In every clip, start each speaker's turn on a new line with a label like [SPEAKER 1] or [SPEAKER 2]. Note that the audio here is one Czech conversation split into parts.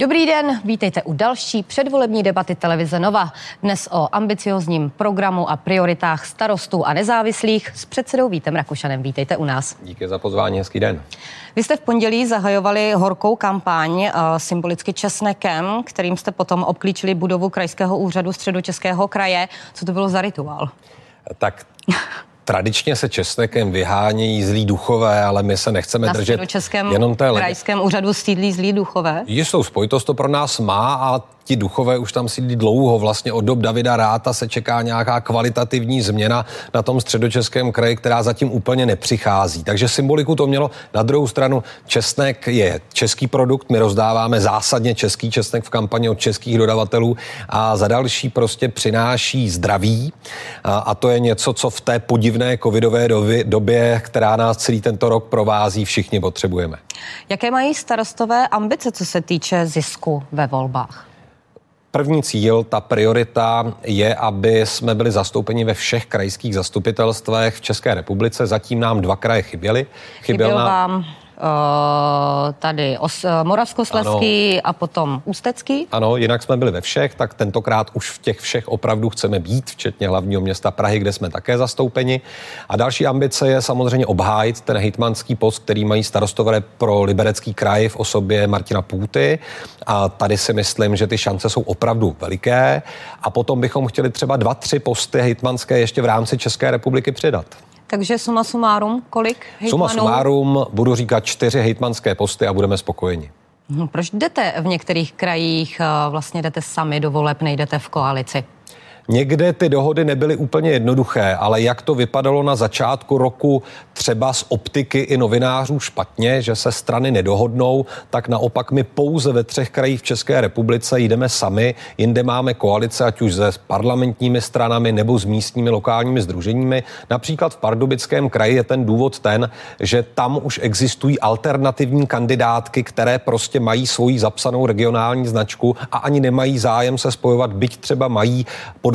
[SPEAKER 1] Dobrý den, vítejte u další předvolební debaty televize Nova. Dnes o ambiciozním programu a prioritách starostů a nezávislých s předsedou Vítem Rakušanem. Vítejte u nás.
[SPEAKER 2] Díky za pozvání, hezký den.
[SPEAKER 1] Vy jste v pondělí zahajovali horkou kampaň uh, symbolicky česnekem, kterým jste potom obklíčili budovu Krajského úřadu středočeského kraje. Co to bylo za rituál?
[SPEAKER 2] Tak Tradičně se česnekem vyhánějí zlí duchové, ale my se nechceme
[SPEAKER 1] Na
[SPEAKER 2] držet
[SPEAKER 1] jenom té krajském úřadu sídlí zlí duchové?
[SPEAKER 2] Jistou spojitost to pro nás má a ti duchové už tam sídlí dlouho. Vlastně od dob Davida Ráta se čeká nějaká kvalitativní změna na tom středočeském kraji, která zatím úplně nepřichází. Takže symboliku to mělo. Na druhou stranu česnek je český produkt, my rozdáváme zásadně český česnek v kampani od českých dodavatelů a za další prostě přináší zdraví a, a to je něco, co v té podivné covidové době, která nás celý tento rok provází, všichni potřebujeme.
[SPEAKER 1] Jaké mají starostové ambice, co se týče zisku ve volbách?
[SPEAKER 2] První cíl, ta priorita je, aby jsme byli zastoupeni ve všech krajských zastupitelstvech v České republice. Zatím nám dva kraje chyběly.
[SPEAKER 1] Chyběl, Chyběl nám... vám tady Os, eh, Moravskoslezský ano. a potom Ústecký.
[SPEAKER 2] Ano, jinak jsme byli ve všech, tak tentokrát už v těch všech opravdu chceme být, včetně hlavního města Prahy, kde jsme také zastoupeni. A další ambice je samozřejmě obhájit ten hejtmanský post, který mají starostové pro liberecký kraj v osobě Martina Půty. A tady si myslím, že ty šance jsou opravdu veliké. A potom bychom chtěli třeba dva, tři posty hejtmanské ještě v rámci České republiky přidat.
[SPEAKER 1] Takže suma sumárum, kolik hejtmanů?
[SPEAKER 2] Suma sumárum, budu říkat čtyři hejtmanské posty a budeme spokojeni.
[SPEAKER 1] No, proč jdete v některých krajích, eh, vlastně jdete sami do voleb, nejdete v koalici?
[SPEAKER 2] Někde ty dohody nebyly úplně jednoduché, ale jak to vypadalo na začátku roku třeba z optiky i novinářů špatně, že se strany nedohodnou, tak naopak my pouze ve třech krajích v České republice jdeme sami, jinde máme koalice, ať už se parlamentními stranami nebo s místními lokálními združeními. Například v Pardubickém kraji je ten důvod ten, že tam už existují alternativní kandidátky, které prostě mají svoji zapsanou regionální značku a ani nemají zájem se spojovat, byť třeba mají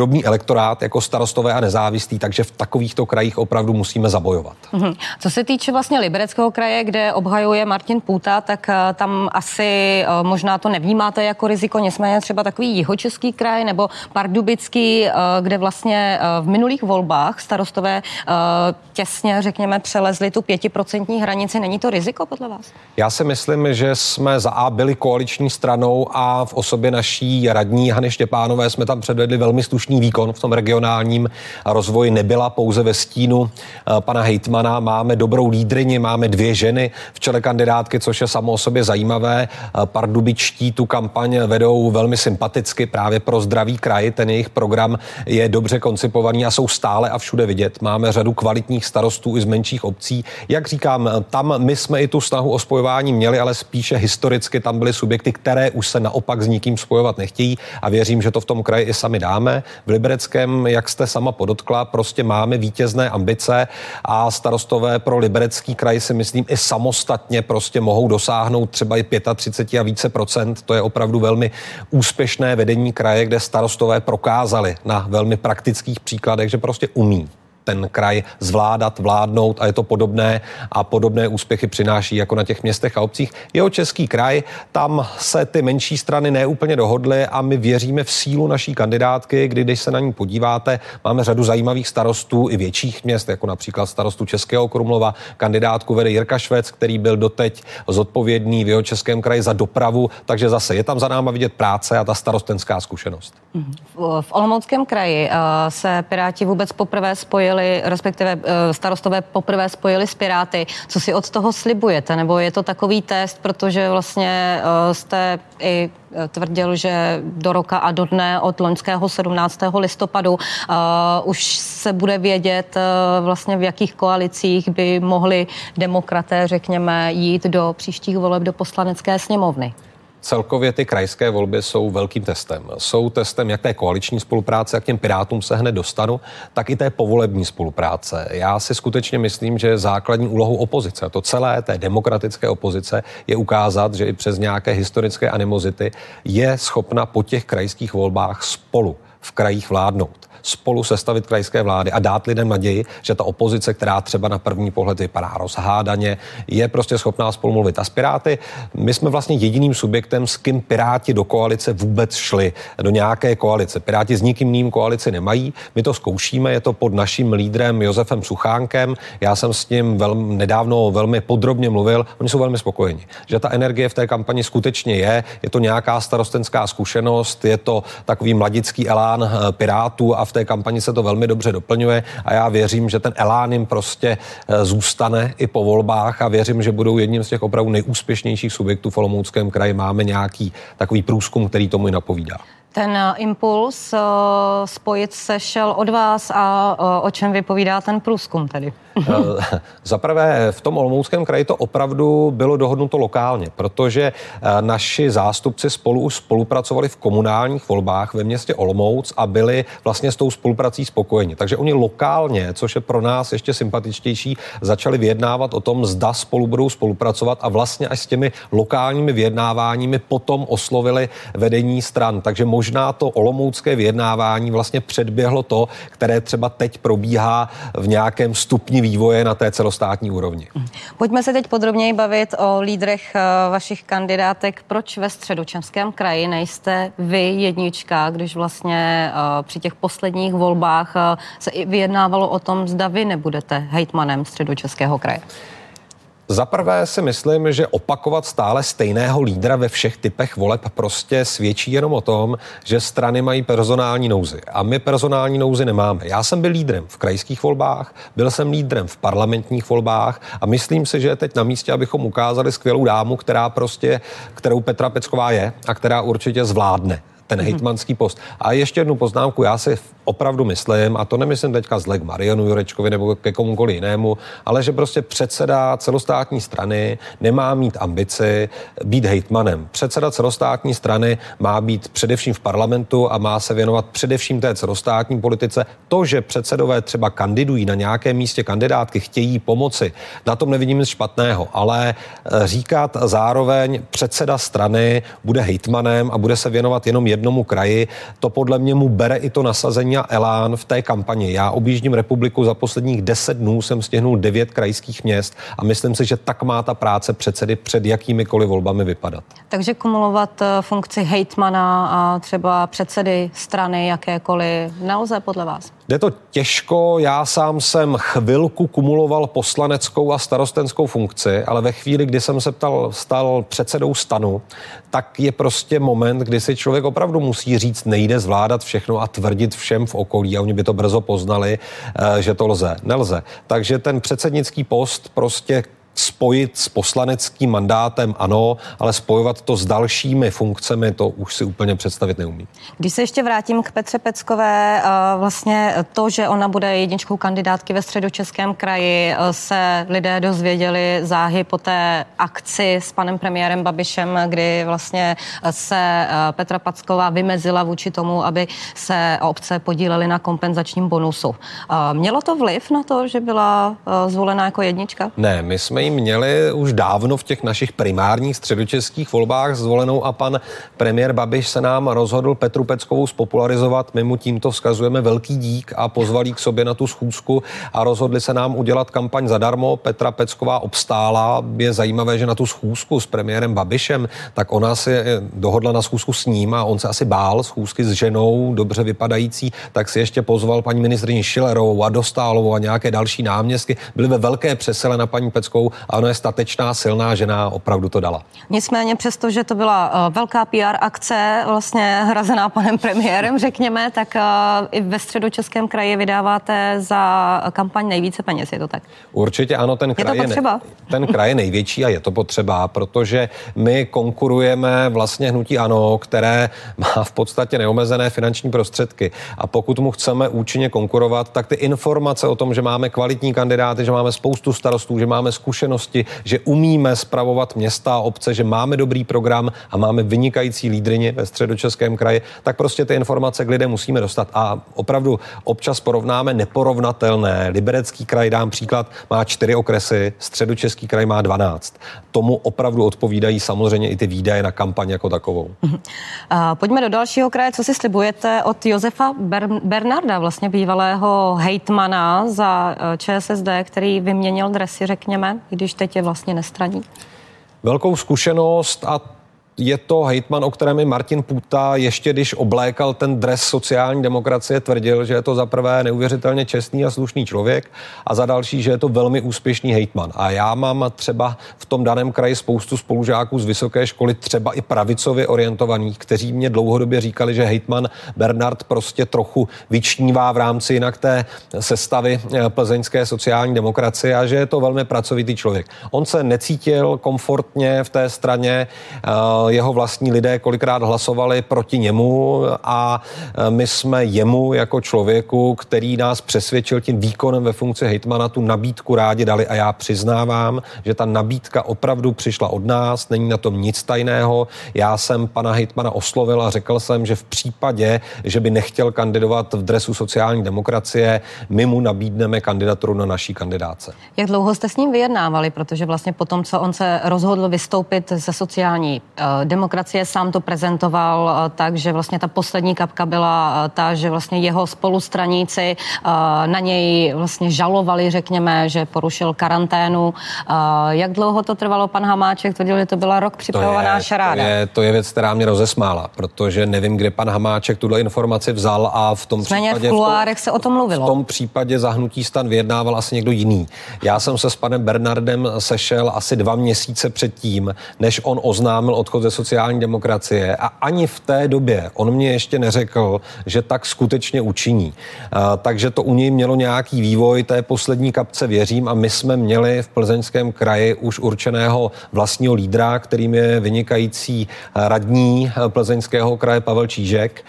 [SPEAKER 2] podobný elektorát jako starostové a nezávislí, takže v takovýchto krajích opravdu musíme zabojovat. Mm-hmm.
[SPEAKER 1] Co se týče vlastně Libereckého kraje, kde obhajuje Martin Půta, tak eh, tam asi eh, možná to nevnímáte jako riziko, nicméně třeba takový jihočeský kraj nebo Pardubický, eh, kde vlastně v minulých volbách starostové těsně, řekněme, přelezli tu pětiprocentní hranici. Není to riziko podle vás?
[SPEAKER 2] Já si myslím, že jsme za A byli koaliční stranou a v osobě naší radní Hany Štěpánové jsme tam předvedli velmi slušný výkon v tom regionálním rozvoji. Nebyla pouze ve stínu pana Hejtmana, máme dobrou lídrině, máme dvě ženy v čele kandidátky, což je samo o sobě zajímavé. Pardubičtí tu kampaň vedou velmi sympaticky právě pro zdravý kraj. Ten jejich program je dobře koncipovaný a jsou stále a všude vidět. Máme řadu kvalitních starostů i z menších obcí. Jak říkám, tam my jsme i tu snahu o spojování měli, ale spíše historicky tam byly subjekty, které už se naopak s nikým spojovat nechtějí a věřím, že to v tom kraji i sami dáme. V Libereckém, jak jste sama podotkla, prostě máme vítězné ambice a starostové pro liberecký kraj si myslím i samostatně prostě mohou dosáhnout třeba i 35 a více procent. To je opravdu velmi úspěšné vedení kraje, kde starostové prokázali na velmi praktických příkladech, že prostě umí ten kraj zvládat, vládnout a je to podobné a podobné úspěchy přináší jako na těch městech a obcích. Jeho český kraj, tam se ty menší strany neúplně dohodly a my věříme v sílu naší kandidátky, kdy když se na ní podíváte, máme řadu zajímavých starostů i větších měst, jako například starostu Českého Krumlova. Kandidátku vede Jirka Švec, který byl doteď zodpovědný v jeho českém kraji za dopravu, takže zase je tam za náma vidět práce a ta starostenská zkušenost.
[SPEAKER 1] V Olomouckém kraji uh, se Piráti vůbec poprvé spojili spojili, respektive eh, starostové poprvé spojili s Piráty. Co si od toho slibujete? Nebo je to takový test, protože vlastně eh, jste i eh, tvrdil, že do roka a do dne od loňského 17. listopadu uh, už se bude vědět uh, vlastně v jakých koalicích by mohli demokraté, řekněme, jít do příštích voleb do poslanecké sněmovny.
[SPEAKER 2] Celkově ty krajské volby jsou velkým testem. Jsou testem jak té koaliční spolupráce, jak těm pirátům se hned dostanu, tak i té povolební spolupráce. Já si skutečně myslím, že základní úlohou opozice, to celé té demokratické opozice, je ukázat, že i přes nějaké historické animozity je schopna po těch krajských volbách spolu v krajích vládnout spolu sestavit krajské vlády a dát lidem naději, že ta opozice, která třeba na první pohled vypadá rozhádaně, je prostě schopná spolu mluvit. A s Piráty, my jsme vlastně jediným subjektem, s kým Piráti do koalice vůbec šli, do nějaké koalice. Piráti s nikým jiným koalici nemají, my to zkoušíme, je to pod naším lídrem Josefem Suchánkem. Já jsem s ním velmi, nedávno velmi podrobně mluvil, oni jsou velmi spokojeni, že ta energie v té kampani skutečně je, je to nějaká starostenská zkušenost, je to takový mladický elán eh, Pirátů a v té kampani se to velmi dobře doplňuje a já věřím, že ten elán jim prostě eh, zůstane i po volbách a věřím, že budou jedním z těch opravdu nejúspěšnějších subjektů v Olomouckém kraji. Máme nějaký takový průzkum, který tomu i napovídá.
[SPEAKER 1] Ten eh, impuls uh, spojit se šel od vás a uh, o čem vypovídá ten průzkum tedy?
[SPEAKER 2] Za prvé, v tom Olomouckém kraji to opravdu bylo dohodnuto lokálně, protože naši zástupci spolu už spolupracovali v komunálních volbách ve městě Olomouc a byli vlastně s tou spoluprací spokojeni. Takže oni lokálně, což je pro nás ještě sympatičtější, začali vyjednávat o tom, zda spolu budou spolupracovat a vlastně až s těmi lokálními vyjednáváními potom oslovili vedení stran. Takže možná možná to olomoucké vyjednávání vlastně předběhlo to, které třeba teď probíhá v nějakém stupni vývoje na té celostátní úrovni.
[SPEAKER 1] Pojďme se teď podrobněji bavit o lídrech eh, vašich kandidátek. Proč ve středočemském kraji nejste vy jednička, když vlastně eh, při těch posledních volbách eh, se i vyjednávalo o tom, zda vy nebudete hejtmanem středočeského kraje?
[SPEAKER 2] Za prvé si myslím, že opakovat stále stejného lídra ve všech typech voleb prostě svědčí jenom o tom, že strany mají personální nouzy. A my personální nouzy nemáme. Já jsem byl lídrem v krajských volbách, byl jsem lídrem v parlamentních volbách a myslím si, že je teď na místě, abychom ukázali skvělou dámu, která prostě, kterou Petra Pecková je a která určitě zvládne ten hejtmanský post. A ještě jednu poznámku, já si opravdu myslím, a to nemyslím teďka zle k Marianu Jurečkovi nebo ke komukoli jinému, ale že prostě předseda celostátní strany nemá mít ambici být hejtmanem. Předseda celostátní strany má být především v parlamentu a má se věnovat především té celostátní politice. To, že předsedové třeba kandidují na nějakém místě kandidátky, chtějí pomoci, na tom nevidím nic špatného, ale eh, říkat zároveň předseda strany bude hejtmanem a bude se věnovat jenom jednomu kraji, to podle mě mu bere i to nasazení a elán v té kampani. Já objíždím republiku za posledních deset dnů, jsem stihnul devět krajských měst a myslím si, že tak má ta práce předsedy před jakýmikoliv volbami vypadat.
[SPEAKER 1] Takže kumulovat eh, funkci hejtmana a třeba předsedy strany jakékoliv nelze podle vás?
[SPEAKER 2] Jde to těžko, já sám jsem chvilku kumuloval poslaneckou a starostenskou funkci, ale ve chvíli, kdy jsem se ptal, stal předsedou stanu, tak je prostě moment, kdy si člověk opravdu musí říct, nejde zvládat všechno a tvrdit všem v okolí a oni by to brzo poznali, eh, že to lze. Nelze. Takže ten předsednický post prostě spojit s poslaneckým mandátem, ano, ale spojovat to s dalšími funkcemi, to už si úplně představit neumí.
[SPEAKER 1] Když se ještě vrátím k Petře Peckové, eh, vlastně to, že ona bude jedničkou kandidátky ve středočeském kraji, eh, se lidé dozvěděli záhy po té akci s panem premiérem Babišem, kdy vlastně se eh, Petra Pecková vymezila vůči tomu, aby se obce podílely na kompenzačním bonusu. Mělo to vliv na to, že byla zvolena jako jednička?
[SPEAKER 2] Ne, my jsme ji měli už dávno v těch našich primárních středočeských volbách zvolenou a pan premiér Babiš se nám rozhodl Petru Peckovou spopularizovat. My mu tímto vzkazujeme velký dík a pozvali k sobě na tu schůzku a rozhodli se nám udělat kampaň zadarmo. Petra Pecková obstála. Je zajímavé, že na tu schůzku s premiérem Babišem, tak ona si dohodla na schůzku s ním a on se asi bál schůzky s ženou, dobře vypadající, tak si ještě pozval paní ministrině Šilerovou a Dostálovou a nějaké další náměstky. Byli ve velké přesele na paní Peckovou a ona je statečná, silná žena, opravdu to dala.
[SPEAKER 1] Nicméně přesto, že to byla uh, velká PR akce, vlastně hrazená panem premiérem, řekněme, tak uh, i ve středočeském kraji vydáváte za kampaň nejvíce peněz, je to tak?
[SPEAKER 2] Určitě ano, ten kraj je, to potřeba? je, ten kraj je největší a je to potřeba, protože my konkurujeme vlastně hnutí ANO, které má v podstatě neomezené finanční prostředky a pokud mu chceme účinně konkurovat, tak ty informace o tom, že máme kvalitní kandidáty, že máme spoustu starostů, že máme zkušené zkušenosti, že umíme spravovat města a obce, že máme dobrý program a máme vynikající lídrině ve středočeském kraji, tak prostě ty informace k lidem musíme dostat. A opravdu občas porovnáme neporovnatelné. Liberecký kraj, dám příklad, má čtyři okresy, středočeský kraj má 12. Tomu opravdu odpovídají samozřejmě i ty výdaje na kampaň jako takovou. Uh-huh.
[SPEAKER 1] Pojďme do dalšího kraje. Co si slibujete od Josefa Ber- Bernarda, vlastně bývalého hejtmana za eh, ČSSD, který vyměnil dresy, řekněme, když teď je vlastně nestraní?
[SPEAKER 2] Velkou zkušenost a je to hejtman, o kterém i Martin Puta ještě když oblékal ten dres sociální demokracie, tvrdil, že je to za prvé neuvěřitelně čestný a slušný člověk a za další, že je to velmi úspěšný hejtman. A já mám třeba v tom daném kraji spoustu spolužáků z vysoké školy, třeba i pravicově orientovaných, kteří mě dlouhodobě říkali, že hejtman Bernard prostě trochu vyčnívá v rámci jinak té sestavy eh, plzeňské sociální demokracie a že je to velmi pracovitý člověk. On se necítil komfortně v té straně, eh, jeho vlastní lidé kolikrát hlasovali proti němu a e, my jsme jemu jako člověku, který nás přesvědčil tím výkonem ve funkci hejtmana, tu nabídku rádi dali a já přiznávám, že ta nabídka opravdu přišla od nás, není na tom nic tajného. Já jsem pana hejtmana oslovil a řekl jsem, že v případě, že by nechtěl kandidovat v dresu sociální demokracie, my mu nabídneme kandidaturu na naší kandidáce.
[SPEAKER 1] Jak dlouho jste s ním vyjednávali, protože vlastně po tom, co on se rozhodl vystoupit ze sociální uh, demokracie sám to prezentoval eh, tak, že vlastně ta poslední kapka byla eh, ta, že vlastně jeho spolustraníci eh, na něj vlastně žalovali, řekněme, že porušil karanténu. Jak dlouho to trvalo? Pan Hamáček tvrdil, že to byla rok připravovaná to je, šaráda.
[SPEAKER 2] To je, to je věc, která mě rozesmála, protože nevím, kde pan Hamáček tuhle informaci vzal a v tom
[SPEAKER 1] Zméně
[SPEAKER 2] případě...
[SPEAKER 1] v kuloárech se o tom mluvilo.
[SPEAKER 2] V tom případě zahnutí stan vyjednával asi někdo jiný. Já jsem se s panem Bernardem sešel asi dva měsíce předtím, než on oznámil odchod ze sociální demokracie a ani v té době on mě ještě neřekl, že tak skutečně učiní. A, takže to u něj mělo nějaký vývoj, té poslední kapce věřím a my jsme měli v plzeňském kraji už určeného vlastního lídra, kterým je vynikající radní plzeňského kraje Pavel Čížek.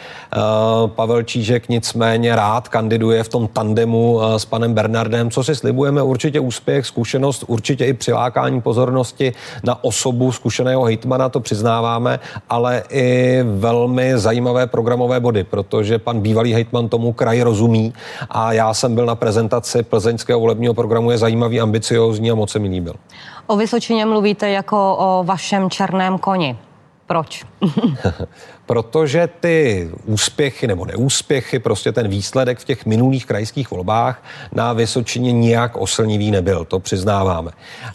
[SPEAKER 2] Pavel Čížek nicméně rád kandiduje v tom tandemu s panem Bernardem, co si slibujeme určitě úspěch, zkušenost, určitě i přilákání pozornosti na osobu zkušeného hejtmana, to přiznáváme máme, ale i velmi zajímavé programové body, protože pan bývalý hejtman tomu kraji rozumí a já jsem byl na prezentaci plzeňského volebního programu, je zajímavý, ambiciózní a moc se mi líbil.
[SPEAKER 1] O Vysočině mluvíte jako o vašem černém koni. Proč?
[SPEAKER 2] protože ty úspěchy nebo neúspěchy, prostě ten výsledek v těch minulých krajských volbách na Vysočině nijak oslnivý nebyl, to přiznáváme.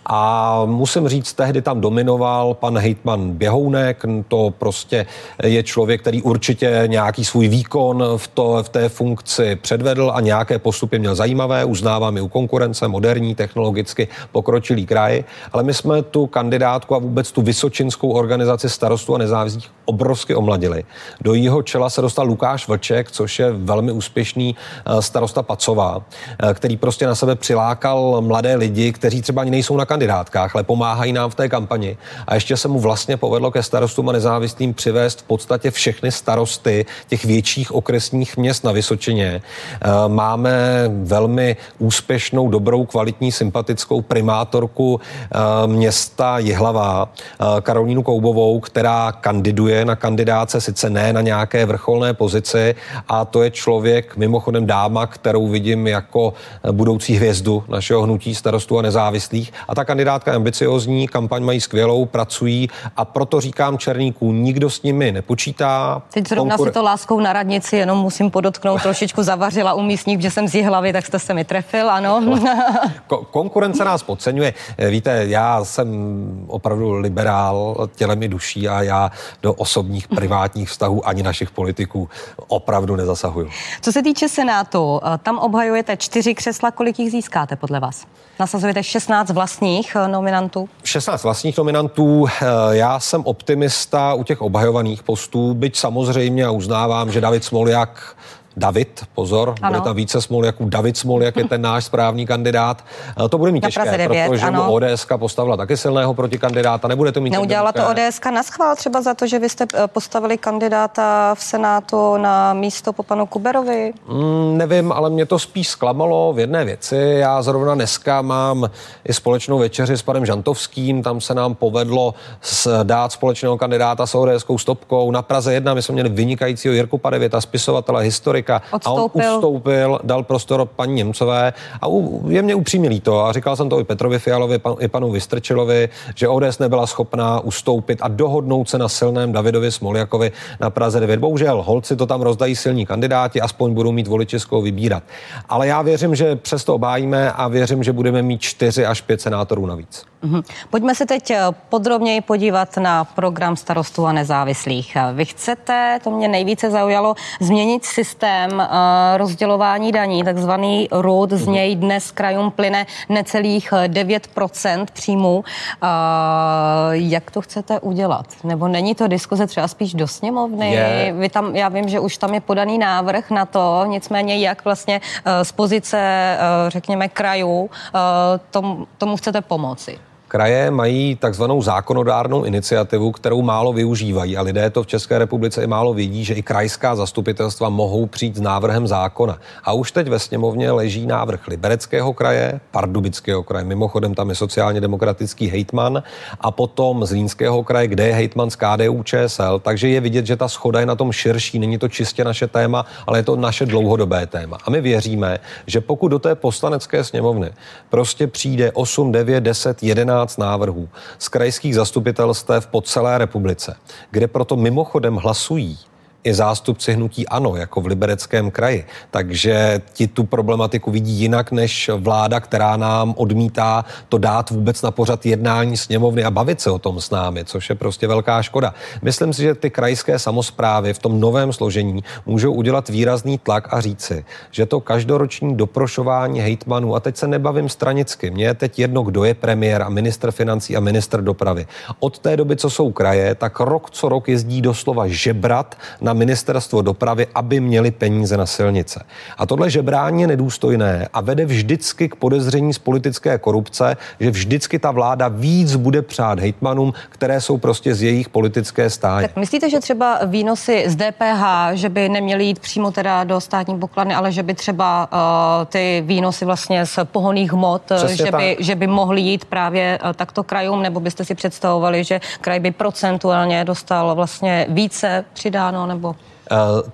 [SPEAKER 2] A musím říct, tehdy tam dominoval pan hejtman Běhounek, to prostě je člověk, který určitě nějaký svůj výkon v, to, v té funkci předvedl a nějaké postupy měl zajímavé, uznávám i u konkurence, moderní, technologicky pokročilý kraj, ale my jsme tu kandidátku a vůbec tu vysočinskou organizaci starostů a nezávislých obrovsky omladili. Do jeho čela se dostal Lukáš Vlček, což je velmi úspěšný eh, starosta Pacová, eh, který prostě na sebe přilákal mladé lidi, kteří třeba ani nejsou na kandidátkách, ale pomáhají nám v té kampani. A ještě se mu vlastně povedlo ke starostům a nezávislým přivést v podstatě všechny starosty těch větších okresních měst na Vysočině. Eh, máme velmi úspěšnou, dobrou, kvalitní, sympatickou primátorku města Jihlavá, Karolínu Koubovou, která kandiduje na kandidáce, sice ne na nějaké vrcholné pozici a to je člověk, mimochodem dáma, kterou vidím jako budoucí hvězdu našeho hnutí starostů a nezávislých. A ta kandidátka je ambiciozní, kampaň mají skvělou, pracují a proto říkám černíků, nikdo s nimi nepočítá.
[SPEAKER 1] Teď zrovna Konkur... si to láskou na radnici, jenom musím podotknout, trošičku zavařila u místních, že jsem z hlavy, tak jste se mi trefil, ano.
[SPEAKER 2] Ko- konkurence nás podceňuje. Víte, já jsem opravdu liberál tělem i duší a já do osobních, privátních vztahů ani našich politiků opravdu nezasahuju.
[SPEAKER 1] Co se týče Senátu, eh, tam obhajujete čtyři křesla, kolik jich získáte podle vás? Nasazujete 16 vlastních eh, nominantů?
[SPEAKER 2] 16 vlastních nominantů. Eh, já jsem optimista u těch obhajovaných postů, byť samozřejmě uznávám, že David Smoljak David, pozor, ano. bude tam více jak u David jak je ten náš správný kandidát. Eh, to bude mít těžké, 9, protože ano. mu ODS postavila taky silného protikandidáta, nebude to mít
[SPEAKER 1] Neudělala to ODS na schvál třeba za to, že vy jste eh, postavili kandidáta v Senátu na místo po panu Kuberovi?
[SPEAKER 2] Mm, nevím, ale mě to spíš zklamalo v jedné věci. Já zrovna dneska mám i společnou večeři s panem Žantovským, tam se nám povedlo dát společného kandidáta s ODS stopkou. Na Praze 1 my jsme měli vynikajícího Jirku Padevěta, spisovatele, historika.
[SPEAKER 1] Odstoupil.
[SPEAKER 2] A on ustoupil, dal prostor paní Němcové a je mě upřímně líto. A říkal jsem to i Petrovi Fialovi, pan, i panu Vystrčilovi, že ODS nebyla schopná ustoupit a dohodnout se na silném Davidovi Smoljakovi na Praze 9. Bohužel, holci to tam rozdají silní kandidáti, aspoň budou mít voliči z koho vybírat. Ale já věřím, že přesto obájíme a věřím, že budeme mít čtyři až pět senátorů navíc.
[SPEAKER 1] Mm-hmm. Pojďme se teď eh, podrobněji podívat na program starostů a nezávislých. Vy chcete, to mě nejvíce zaujalo, změnit systém uh, rozdělování daní, takzvaný RUD, z něj dnes krajům plyne necelých 9% eh, příjmů. Uh, jak to chcete udělat? Nebo není to diskuze třeba spíš do sněmovny? Je. Vy tam, já vím, že už tam je podaný návrh na to, nicméně jak vlastně z pozice, řekněme, krajů uh, tom, tomu chcete pomoci?
[SPEAKER 2] Kraje mají takzvanou zákonodárnou iniciativu, kterou málo využívají a lidé to v České republice i málo vidí, že i krajská zastupitelstva mohou přijít s návrhem zákona. A už teď ve sněmovně leží návrh Libereckého kraje, Pardubického kraje, mimochodem tam je sociálně demokratický hejtman a potom Zlínského kraje, kde je hejtman z KDU ČSL, takže je vidět, že ta schoda je na tom širší, není to čistě naše téma, ale je to naše dlouhodobé téma. A my věříme, že pokud do té poslanecké sněmovny prostě přijde 8, 9, 10, 11 15 návrhů z krajských zastupitelstev po celé republice, kde proto mimochodem hlasují i zástupci hnutí ANO, jako v Libereckém kraji. Takže ti tu problematiku vidí jinak než vláda, která nám odmítá to dát vůbec na pořad jednání sněmovny a bavit se o tom s námi, což je prostě velká škoda. Myslím si, že ty krajské samozprávy v tom novém složení můžou udělat výrazný tlak a říci, že to každoroční doprošování hejtmanů, a teď se nebavím stranicky, mně je teď jedno, kdo je premiér a minister financí a minister dopravy. Od té doby, co jsou kraje, tak rok co rok jezdí doslova žebrat na na ministerstvo dopravy, aby měli peníze na silnice. A tohle žebrání je nedůstojné a vede vždycky k podezření z politické korupce, že vždycky ta vláda víc bude přát hejtmanům, které jsou prostě z jejich politické stáje.
[SPEAKER 1] Tak myslíte, že třeba výnosy z DPH, že by neměly jít přímo teda do státní pokladny, ale že by třeba uh, ty výnosy vlastně z pohoných hmot, že by, že by mohly jít právě uh, takto krajům, nebo byste si představovali, že kraj by procentuálně dostal vlastně více přidáno? Nebo nebo?
[SPEAKER 2] Uh,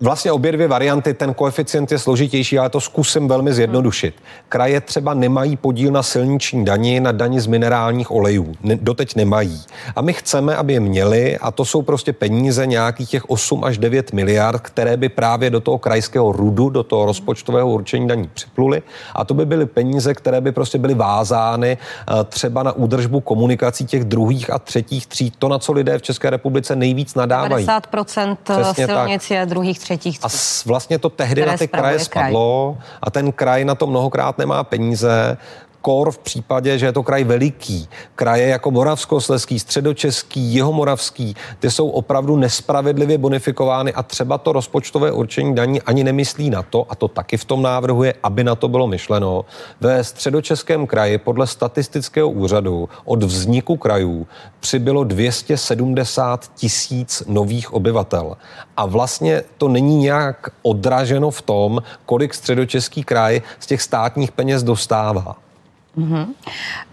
[SPEAKER 2] Vlastně obě dvě varianty, ten koeficient je složitější, ale to zkusím velmi zjednodušit. Kraje třeba nemají podíl na silniční dani, na dani z minerálních olejů. Ne, doteď nemají. A my chceme, aby je měli, a to jsou prostě peníze nějakých těch 8 až 9 miliard, které by právě do toho krajského rudu, do toho rozpočtového určení daní připluly. A to by byly peníze, které by prostě byly vázány eh, třeba na údržbu komunikací těch druhých a třetích tříd. To, na co lidé v České republice nejvíc nadávají.
[SPEAKER 1] 50% silnic je druhých třetích.
[SPEAKER 2] A vlastně to tehdy na ty kraje spadlo kraj. a ten kraj na to mnohokrát nemá peníze, kor v případě, že je to kraj veliký. Kraje jako Moravskosleský, Středočeský, Jihomoravský, ty jsou opravdu nespravedlivě bonifikovány a třeba to rozpočtové určení daní ani nemyslí na to, a to taky v tom návrhu je, aby na to bylo myšleno. Ve Středočeském kraji podle statistického úřadu od vzniku krajů přibylo 270 tisíc nových obyvatel. A vlastně to není nějak odraženo v tom, kolik středočeský kraj z těch státních peněz dostává. Uh-huh.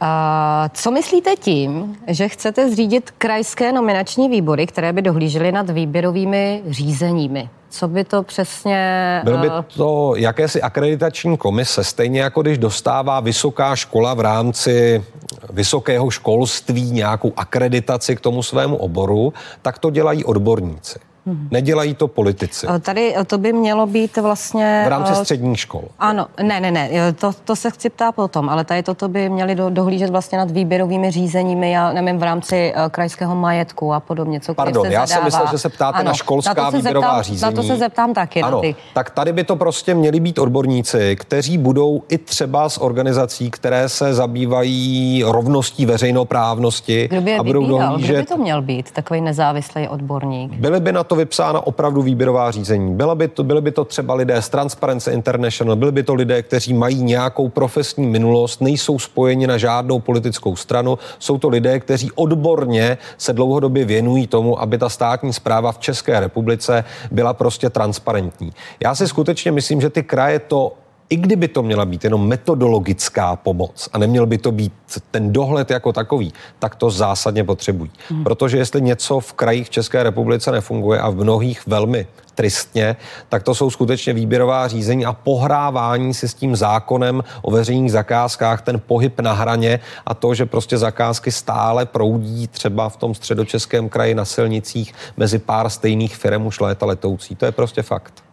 [SPEAKER 1] A co myslíte tím, že chcete zřídit krajské nominační výbory, které by dohlížely nad výběrovými řízeními? Co by to přesně...
[SPEAKER 2] Byl by eh, to jakési akreditační komise, stejně jako když dostává vysoká škola v rámci vysokého školství nějakou akreditaci k tomu svému oboru, tak to dělají odborníci. Hmm. Nedělají to politici.
[SPEAKER 1] Tady to by mělo být vlastně...
[SPEAKER 2] V rámci středních škol.
[SPEAKER 1] Ano, ne, ne, ne, to, to se chci ptát potom, ale tady toto by měli do, dohlížet vlastně nad výběrovými řízeními, já nevím, v rámci uh, krajského majetku a podobně, co
[SPEAKER 2] Pardon,
[SPEAKER 1] se
[SPEAKER 2] já jsem myslel, že se ptáte ano, na školská na výběrová
[SPEAKER 1] zeptám,
[SPEAKER 2] řízení.
[SPEAKER 1] Na to se zeptám taky.
[SPEAKER 2] Ano, ty. tak tady by to prostě měli být odborníci, kteří budou i třeba z organizací, které se zabývají rovností veřejnoprávnosti.
[SPEAKER 1] Kdo by a budou dohlížet... Kdo by to měl být, takový nezávislý odborník?
[SPEAKER 2] Byli by na to to vypsána opravdu výběrová řízení. Bylo by to, byly by to třeba lidé z Transparency International, byly by to lidé, kteří mají nějakou profesní minulost, nejsou spojeni na žádnou politickou stranu, jsou to lidé, kteří odborně se dlouhodobě věnují tomu, aby ta státní zpráva v České republice byla prostě transparentní. Já si skutečně myslím, že ty kraje to i kdyby to měla být jenom metodologická pomoc a neměl by to být ten dohled jako takový, tak to zásadně potřebují. Hmm. Protože jestli něco v krajích v České republice nefunguje a v mnohých velmi tristně, tak to jsou skutečně výběrová řízení a pohrávání si s tím zákonem o veřejných zakázkách, ten pohyb na hraně a to, že prostě zakázky stále proudí třeba v tom středočeském kraji na silnicích mezi pár stejných firm už léta letoucí. To je prostě fakt.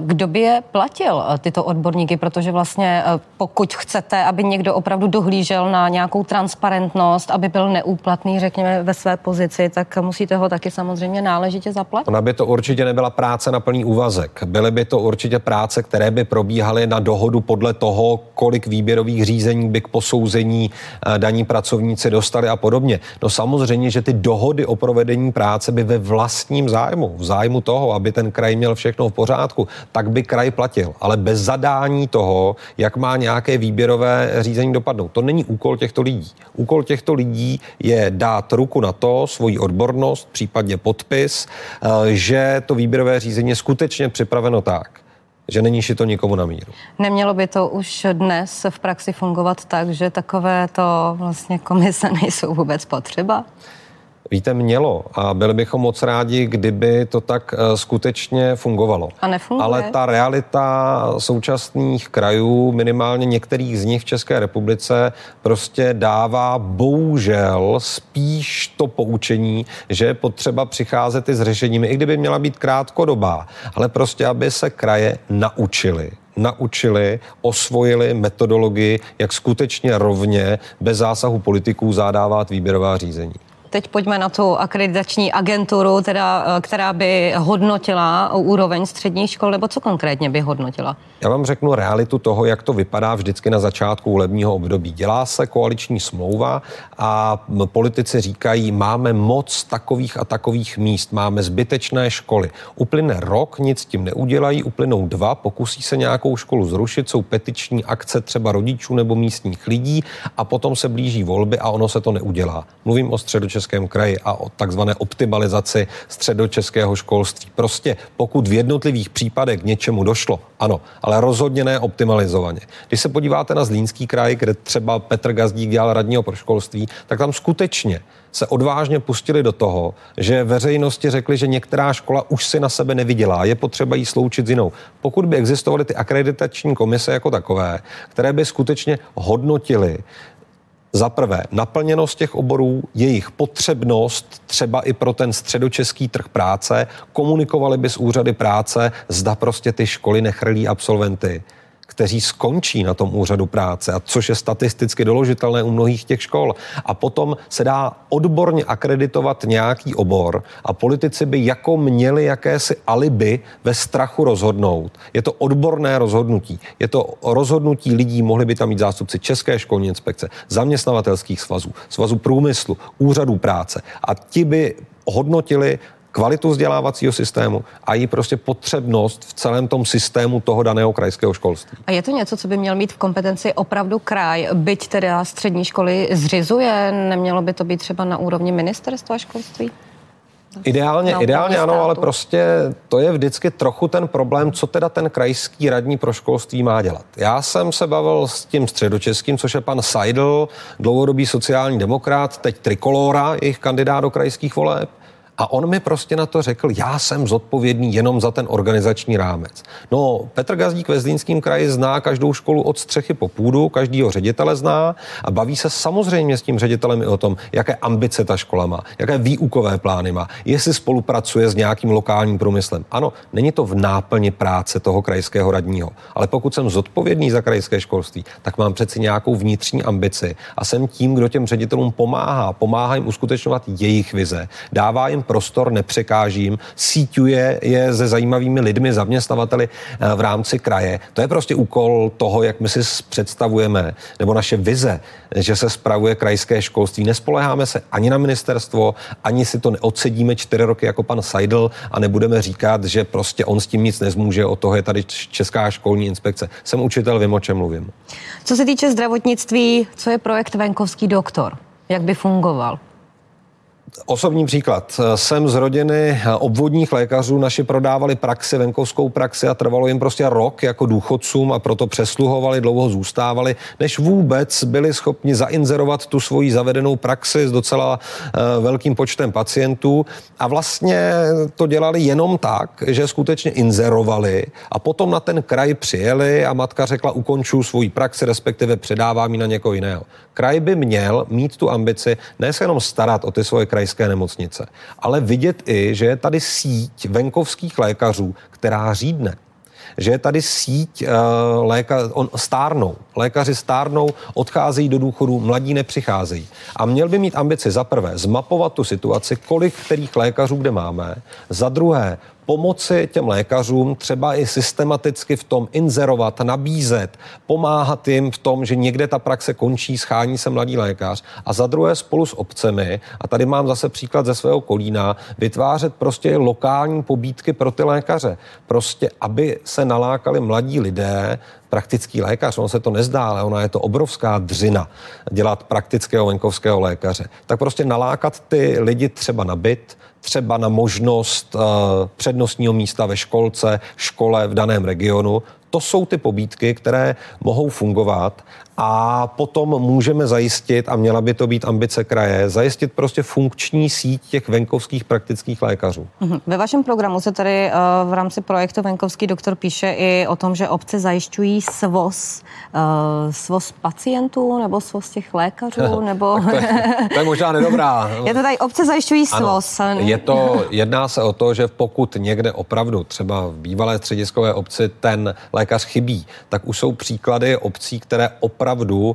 [SPEAKER 1] Kdo by je platil, eh, tyto odborníky? Protože vlastně eh, pokud chcete, aby někdo opravdu dohlížel na nějakou transparentnost, aby byl neúplatný, řekněme, ve své pozici, tak musíte ho taky samozřejmě náležitě zaplatit.
[SPEAKER 2] Ona by to určitě nebyla práce na plný úvazek. Byly by to určitě práce, které by probíhaly na dohodu podle toho, kolik výběrových řízení by k posouzení eh, daní pracovníci dostali a podobně. No samozřejmě, že ty dohody o provedení práce by ve vlastním zájmu, v zájmu toho, aby ten kraj měl všechno v pořádku, pořádku, tak by kraj platil. Ale bez zadání toho, jak má nějaké výběrové řízení dopadnout. To není úkol těchto lidí. Úkol těchto lidí je dát ruku na to, svoji odbornost, případně podpis, eh, že to výběrové řízení je skutečně připraveno tak, že není to nikomu na míru.
[SPEAKER 1] Nemělo by to už dnes v praxi fungovat tak, že takové to vlastně komise nejsou vůbec potřeba?
[SPEAKER 2] Víte, mělo a byli bychom moc rádi, kdyby to tak eh, skutečně fungovalo.
[SPEAKER 1] A nefunguje.
[SPEAKER 2] Ale ta realita současných krajů, minimálně některých z nich v České republice, prostě dává bohužel spíš to poučení, že je potřeba přicházet i s řešeními, i kdyby měla být krátkodobá, ale prostě, aby se kraje naučili naučili, osvojili metodologii, jak skutečně rovně, bez zásahu politiků zadávat výběrová řízení.
[SPEAKER 1] Teď pojďme na tu akreditační agenturu, teda, eh, která by hodnotila úroveň středních škol, nebo co konkrétně by hodnotila?
[SPEAKER 2] Já vám řeknu realitu toho, jak to vypadá vždycky na začátku volebního období. Dělá se koaliční smlouva a politici říkají, máme moc takových a takových míst, máme zbytečné školy. Uplyne rok, nic tím neudělají, uplynou dva, pokusí se nějakou školu zrušit, jsou petiční akce třeba rodičů nebo místních lidí a potom se blíží volby a ono se to neudělá. Mluvím o středočeském kraji a o takzvané optimalizaci středočeského školství. Prostě pokud v jednotlivých případech k něčemu došlo, ano, ale rozhodně ne optimalizovaně. Když se podíváte na Zlínský kraj, kde třeba Petr Gazdík dělal radního pro školství, tak tam skutečně se odvážně pustili do toho, že veřejnosti řekli, že některá škola už si na sebe nevydělá, je potřeba jí sloučit s jinou. Pokud by existovaly ty akreditační komise jako takové, které by skutečně hodnotily za prvé, naplněnost těch oborů, jejich potřebnost třeba i pro ten středočeský trh práce, komunikovali by s úřady práce, zda prostě ty školy nechrlí absolventy kteří skončí na tom úřadu práce, a což je statisticky doložitelné u mnohých těch škol. A potom se dá odborně akreditovat nějaký obor a politici by jako měli jakési alibi ve strachu rozhodnout. Je to odborné rozhodnutí. Je to rozhodnutí lidí, mohli by tam mít zástupci České školní inspekce, zaměstnavatelských svazů, svazu průmyslu, úřadů práce. A ti by hodnotili kvalitu vzdělávacího systému a její prostě potřebnost v celém tom systému toho daného krajského školství.
[SPEAKER 1] A je to něco, co by měl mít v kompetenci opravdu kraj, byť teda střední školy zřizuje, nemělo by to být třeba na úrovni ministerstva školství?
[SPEAKER 2] Ideálně, ideálně ano, ale prostě to je vždycky trochu ten problém, co teda ten krajský radní pro školství má dělat. Já jsem se bavil s tím středočeským, což je pan Seidel, dlouhodobý sociální demokrat, teď Trikolora, jejich kandidát do krajských voleb. A on mi prostě na to řekl, já jsem zodpovědný jenom za ten organizační rámec. No, Petr Gazdík ve Zlínském kraji zná každou školu od střechy po půdu, každýho ředitele zná a baví se samozřejmě s tím ředitelem i o tom, jaké ambice ta škola má, jaké výukové plány má, jestli spolupracuje s nějakým lokálním průmyslem. Ano, není to v náplni práce toho krajského radního, ale pokud jsem zodpovědný za krajské školství, tak mám přeci nějakou vnitřní ambici a jsem tím, kdo těm ředitelům pomáhá, pomáhá jim uskutečňovat jejich vize, dává jim prostor, nepřekážím, síťuje je se zajímavými lidmi, zaměstnavateli eh, v rámci kraje. To je prostě úkol toho, jak my si představujeme, nebo naše vize, že se spravuje krajské školství. Nespoleháme se ani na ministerstvo, ani si to neodsedíme čtyři roky jako pan Seidel a nebudeme říkat, že prostě on s tím nic nezmůže, o toho je tady Česká školní inspekce. Jsem učitel, vím, o čem mluvím.
[SPEAKER 1] Co se týče zdravotnictví, co je projekt Venkovský doktor? Jak by fungoval?
[SPEAKER 2] Osobní příklad. Jsem z rodiny obvodních lékařů, naši prodávali praxi, venkovskou praxi a trvalo jim prostě rok jako důchodcům a proto přesluhovali, dlouho zůstávali, než vůbec byli schopni zainzerovat tu svoji zavedenou praxi s docela eh, velkým počtem pacientů a vlastně to dělali jenom tak, že skutečně inzerovali a potom na ten kraj přijeli a matka řekla, ukonču svoji praxi, respektive předávám ji na někoho jiného. Kraj by měl mít tu ambici ne se jenom starat o ty svoje krajské nemocnice, ale vidět i, že je tady síť venkovských lékařů, která řídne že je tady síť uh, léka, on, stárnou. Lékaři stárnou, odcházejí do důchodu, mladí nepřicházejí. A měl by mít ambici za prvé zmapovat tu situaci, kolik kterých lékařů kde máme, za druhé pomoci těm lékařům třeba i systematicky v tom inzerovat, nabízet, pomáhat jim v tom, že někde ta praxe končí, schání se mladý lékař a za druhé spolu s obcemi, a tady mám zase příklad ze svého kolína, vytvářet prostě lokální pobídky pro ty lékaře. Prostě, aby se nalákali mladí lidé, praktický lékař, on se to nezdá, ale ona je to obrovská dřina dělat praktického venkovského lékaře. Tak prostě nalákat ty lidi třeba na byt, třeba na možnost uh, přednostního místa ve školce, škole v daném regionu. To jsou ty pobídky, které mohou fungovat a potom můžeme zajistit, a měla by to být ambice kraje, zajistit prostě funkční síť těch venkovských praktických lékařů.
[SPEAKER 1] Mhm. Ve vašem programu se tady uh, v rámci projektu Venkovský doktor píše i o tom, že obce zajišťují svoz, uh, svoz pacientů nebo svoz těch lékařů, nebo...
[SPEAKER 2] to, je, to je možná nedobrá.
[SPEAKER 1] je to tady, obce zajišťují svoz.
[SPEAKER 2] Ano, je to, jedná se o to, že pokud někde opravdu, třeba v bývalé střediskové obci, ten lékař chybí, tak už jsou příklady obcí, které opravdu opravdu uh,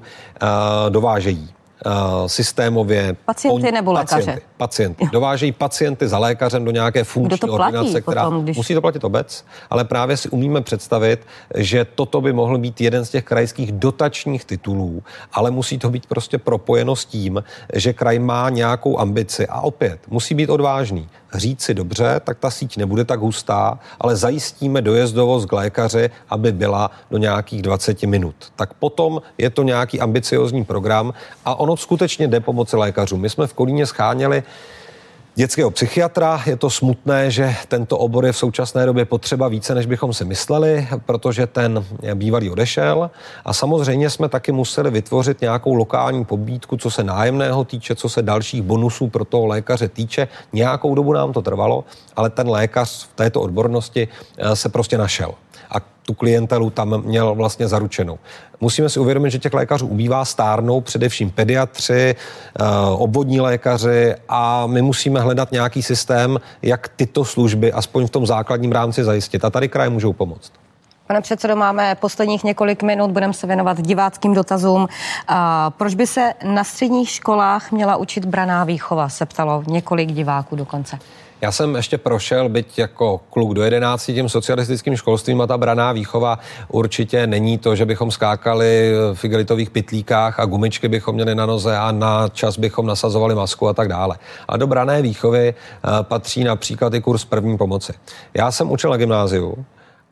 [SPEAKER 2] dovážejí uh, systémově.
[SPEAKER 1] Pacienty on, nebo lékaře?
[SPEAKER 2] Pacienty, pacienty. Dovážejí pacienty za lékařem do nějaké funkční
[SPEAKER 1] to
[SPEAKER 2] ordinace, která
[SPEAKER 1] potom, když...
[SPEAKER 2] musí to platit obec, ale právě si umíme představit, že toto by mohl být jeden z těch krajských dotačních titulů, ale musí to být prostě propojeno s tím, že kraj má nějakou ambici a opět musí být odvážný říci dobře, tak ta síť nebude tak hustá, ale zajistíme dojezdovost k lékaři, aby byla do nějakých 20 minut. Tak potom je to nějaký ambiciozní program a ono skutečně jde pomoci lékařům. My jsme v Kolíně scháněli dětského psychiatra. Je to smutné, že tento obor je v současné době potřeba více, než bychom si mysleli, protože ten bývalý odešel. A samozřejmě jsme taky museli vytvořit nějakou lokální pobídku, co se nájemného týče, co se dalších bonusů pro toho lékaře týče. Nějakou dobu nám to trvalo, ale ten lékař v této odbornosti eh, se prostě našel tu klientelu tam měl vlastně zaručenou. Musíme si uvědomit, že těch lékařů ubývá, stárnou především pediatři, eh, obvodní lékaři a my musíme hledat nějaký systém, jak tyto služby aspoň v tom základním rámci zajistit. A tady kraje můžou pomoct.
[SPEAKER 1] Pane předsedo, máme posledních několik minut, budeme se věnovat diváckým dotazům. A proč by se na středních školách měla učit braná výchova, se ptalo několik diváků dokonce.
[SPEAKER 2] Já jsem ještě prošel, byť jako kluk do 11 tím socialistickým školstvím a ta braná výchova určitě není to, že bychom skákali v igelitových pitlíkách a gumičky bychom měli na noze a na čas bychom nasazovali masku a tak dále. A do brané výchovy eh, patří například i kurz první pomoci. Já jsem učil na gymnáziu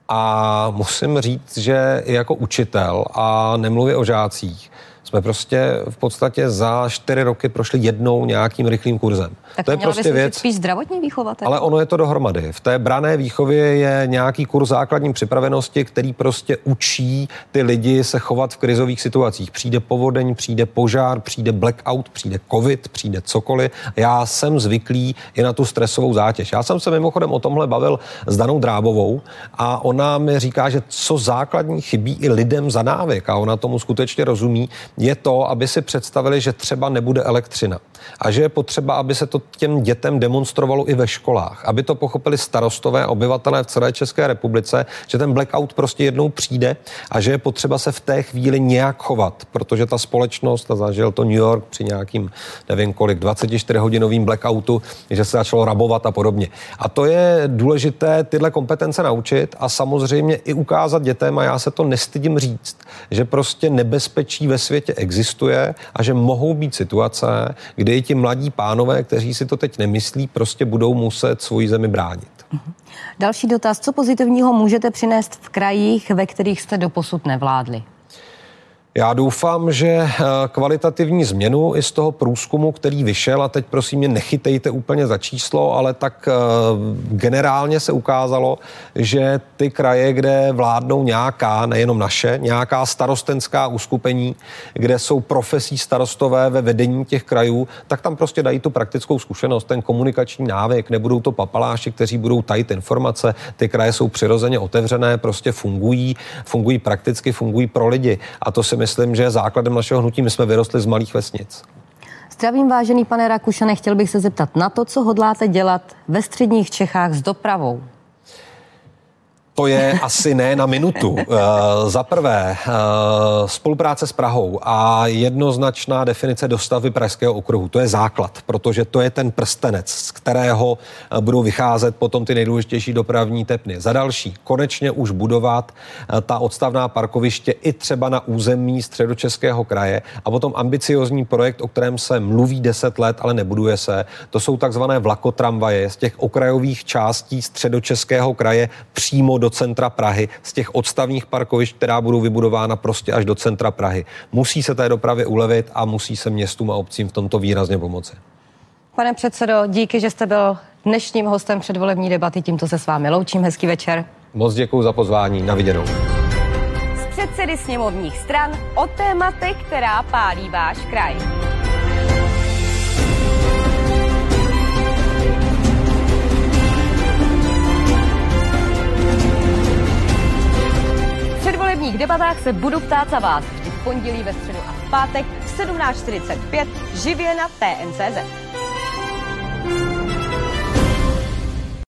[SPEAKER 2] a musím říct, že jako učitel a nemluvě o žácích, jsme prostě v podstatě za čtyři roky prošli jednou nějakým rychlým kurzem.
[SPEAKER 1] Tak to je prostě věc. Spíš zdravotní výchova.
[SPEAKER 2] Ale ono je to dohromady. V té brané výchově je nějaký kurz základní připravenosti, který prostě učí ty lidi se chovat v krizových situacích. Přijde povodeň, přijde požár, přijde blackout, přijde covid, přijde cokoliv. Já jsem zvyklý i na tu stresovou zátěž. Já jsem se mimochodem o tomhle bavil s Danou Drábovou a ona mi říká, že co základní chybí i lidem za návyk a ona tomu skutečně rozumí, je to, aby si představili, že třeba nebude elektřina a že je potřeba, aby se to těm dětem demonstrovalo i ve školách, aby to pochopili starostové obyvatelé v celé České republice, že ten blackout prostě jednou přijde a že je potřeba se v té chvíli nějak chovat, protože ta společnost, a zažil to New York při nějakým, nevím kolik, 24-hodinovým blackoutu, že se začalo rabovat a podobně. A to je důležité tyhle kompetence naučit a samozřejmě i ukázat dětem, a já se to nestydím říct, že prostě nebezpečí ve světě existuje a že mohou být situace, kdy ti mladí pánové, kteří si to teď nemyslí, prostě budou muset svoji zemi bránit.
[SPEAKER 1] Další dotaz. Co pozitivního můžete přinést v krajích, ve kterých jste doposud nevládli?
[SPEAKER 2] Já doufám, že eh, kvalitativní změnu i z toho průzkumu, který vyšel, a teď prosím mě nechytejte úplně za číslo, ale tak eh, generálně se ukázalo, že ty kraje, kde vládnou nějaká, nejenom naše, nějaká starostenská uskupení, kde jsou profesí starostové ve vedení těch krajů, tak tam prostě dají tu praktickou zkušenost, ten komunikační návyk, nebudou to papaláši, kteří budou tajit informace, ty kraje jsou přirozeně otevřené, prostě fungují, fungují prakticky, fungují pro lidi. A to si myslím, že je základem našeho hnutí. My jsme vyrostli z malých vesnic.
[SPEAKER 1] Zdravím, vážený pane Rakušane, chtěl bych se zeptat na to, co hodláte dělat ve středních Čechách s dopravou.
[SPEAKER 2] To je asi ne na minutu. Uh, za prvé, uh, spolupráce s Prahou a jednoznačná definice dostavy Pražského okruhu. To je základ, protože to je ten prstenec, z kterého uh, budou vycházet potom ty nejdůležitější dopravní tepny. Za další, konečně už budovat uh, ta odstavná parkoviště i třeba na území středočeského kraje a potom ambiciozní projekt, o kterém se mluví 10 let, ale nebuduje se. To jsou takzvané vlakotramvaje z těch okrajových částí středočeského kraje přímo do centra Prahy, z těch odstavních parkovišť, která budou vybudována prostě až do centra Prahy. Musí se té dopravě ulevit a musí se městům a obcím v tomto výrazně pomoci.
[SPEAKER 1] Pane předsedo, díky, že jste byl dnešním hostem předvolební debaty. Tímto se s vámi loučím. Hezký večer.
[SPEAKER 2] Moc děkuji za pozvání. Na viděnou.
[SPEAKER 1] Z předsedy sněmovních stran o tématech, která pálí váš kraj. předvolebních debatách se budu ptát za vás vždy v pondělí, ve středu a v pátek v 17.45 živě na TNCZ.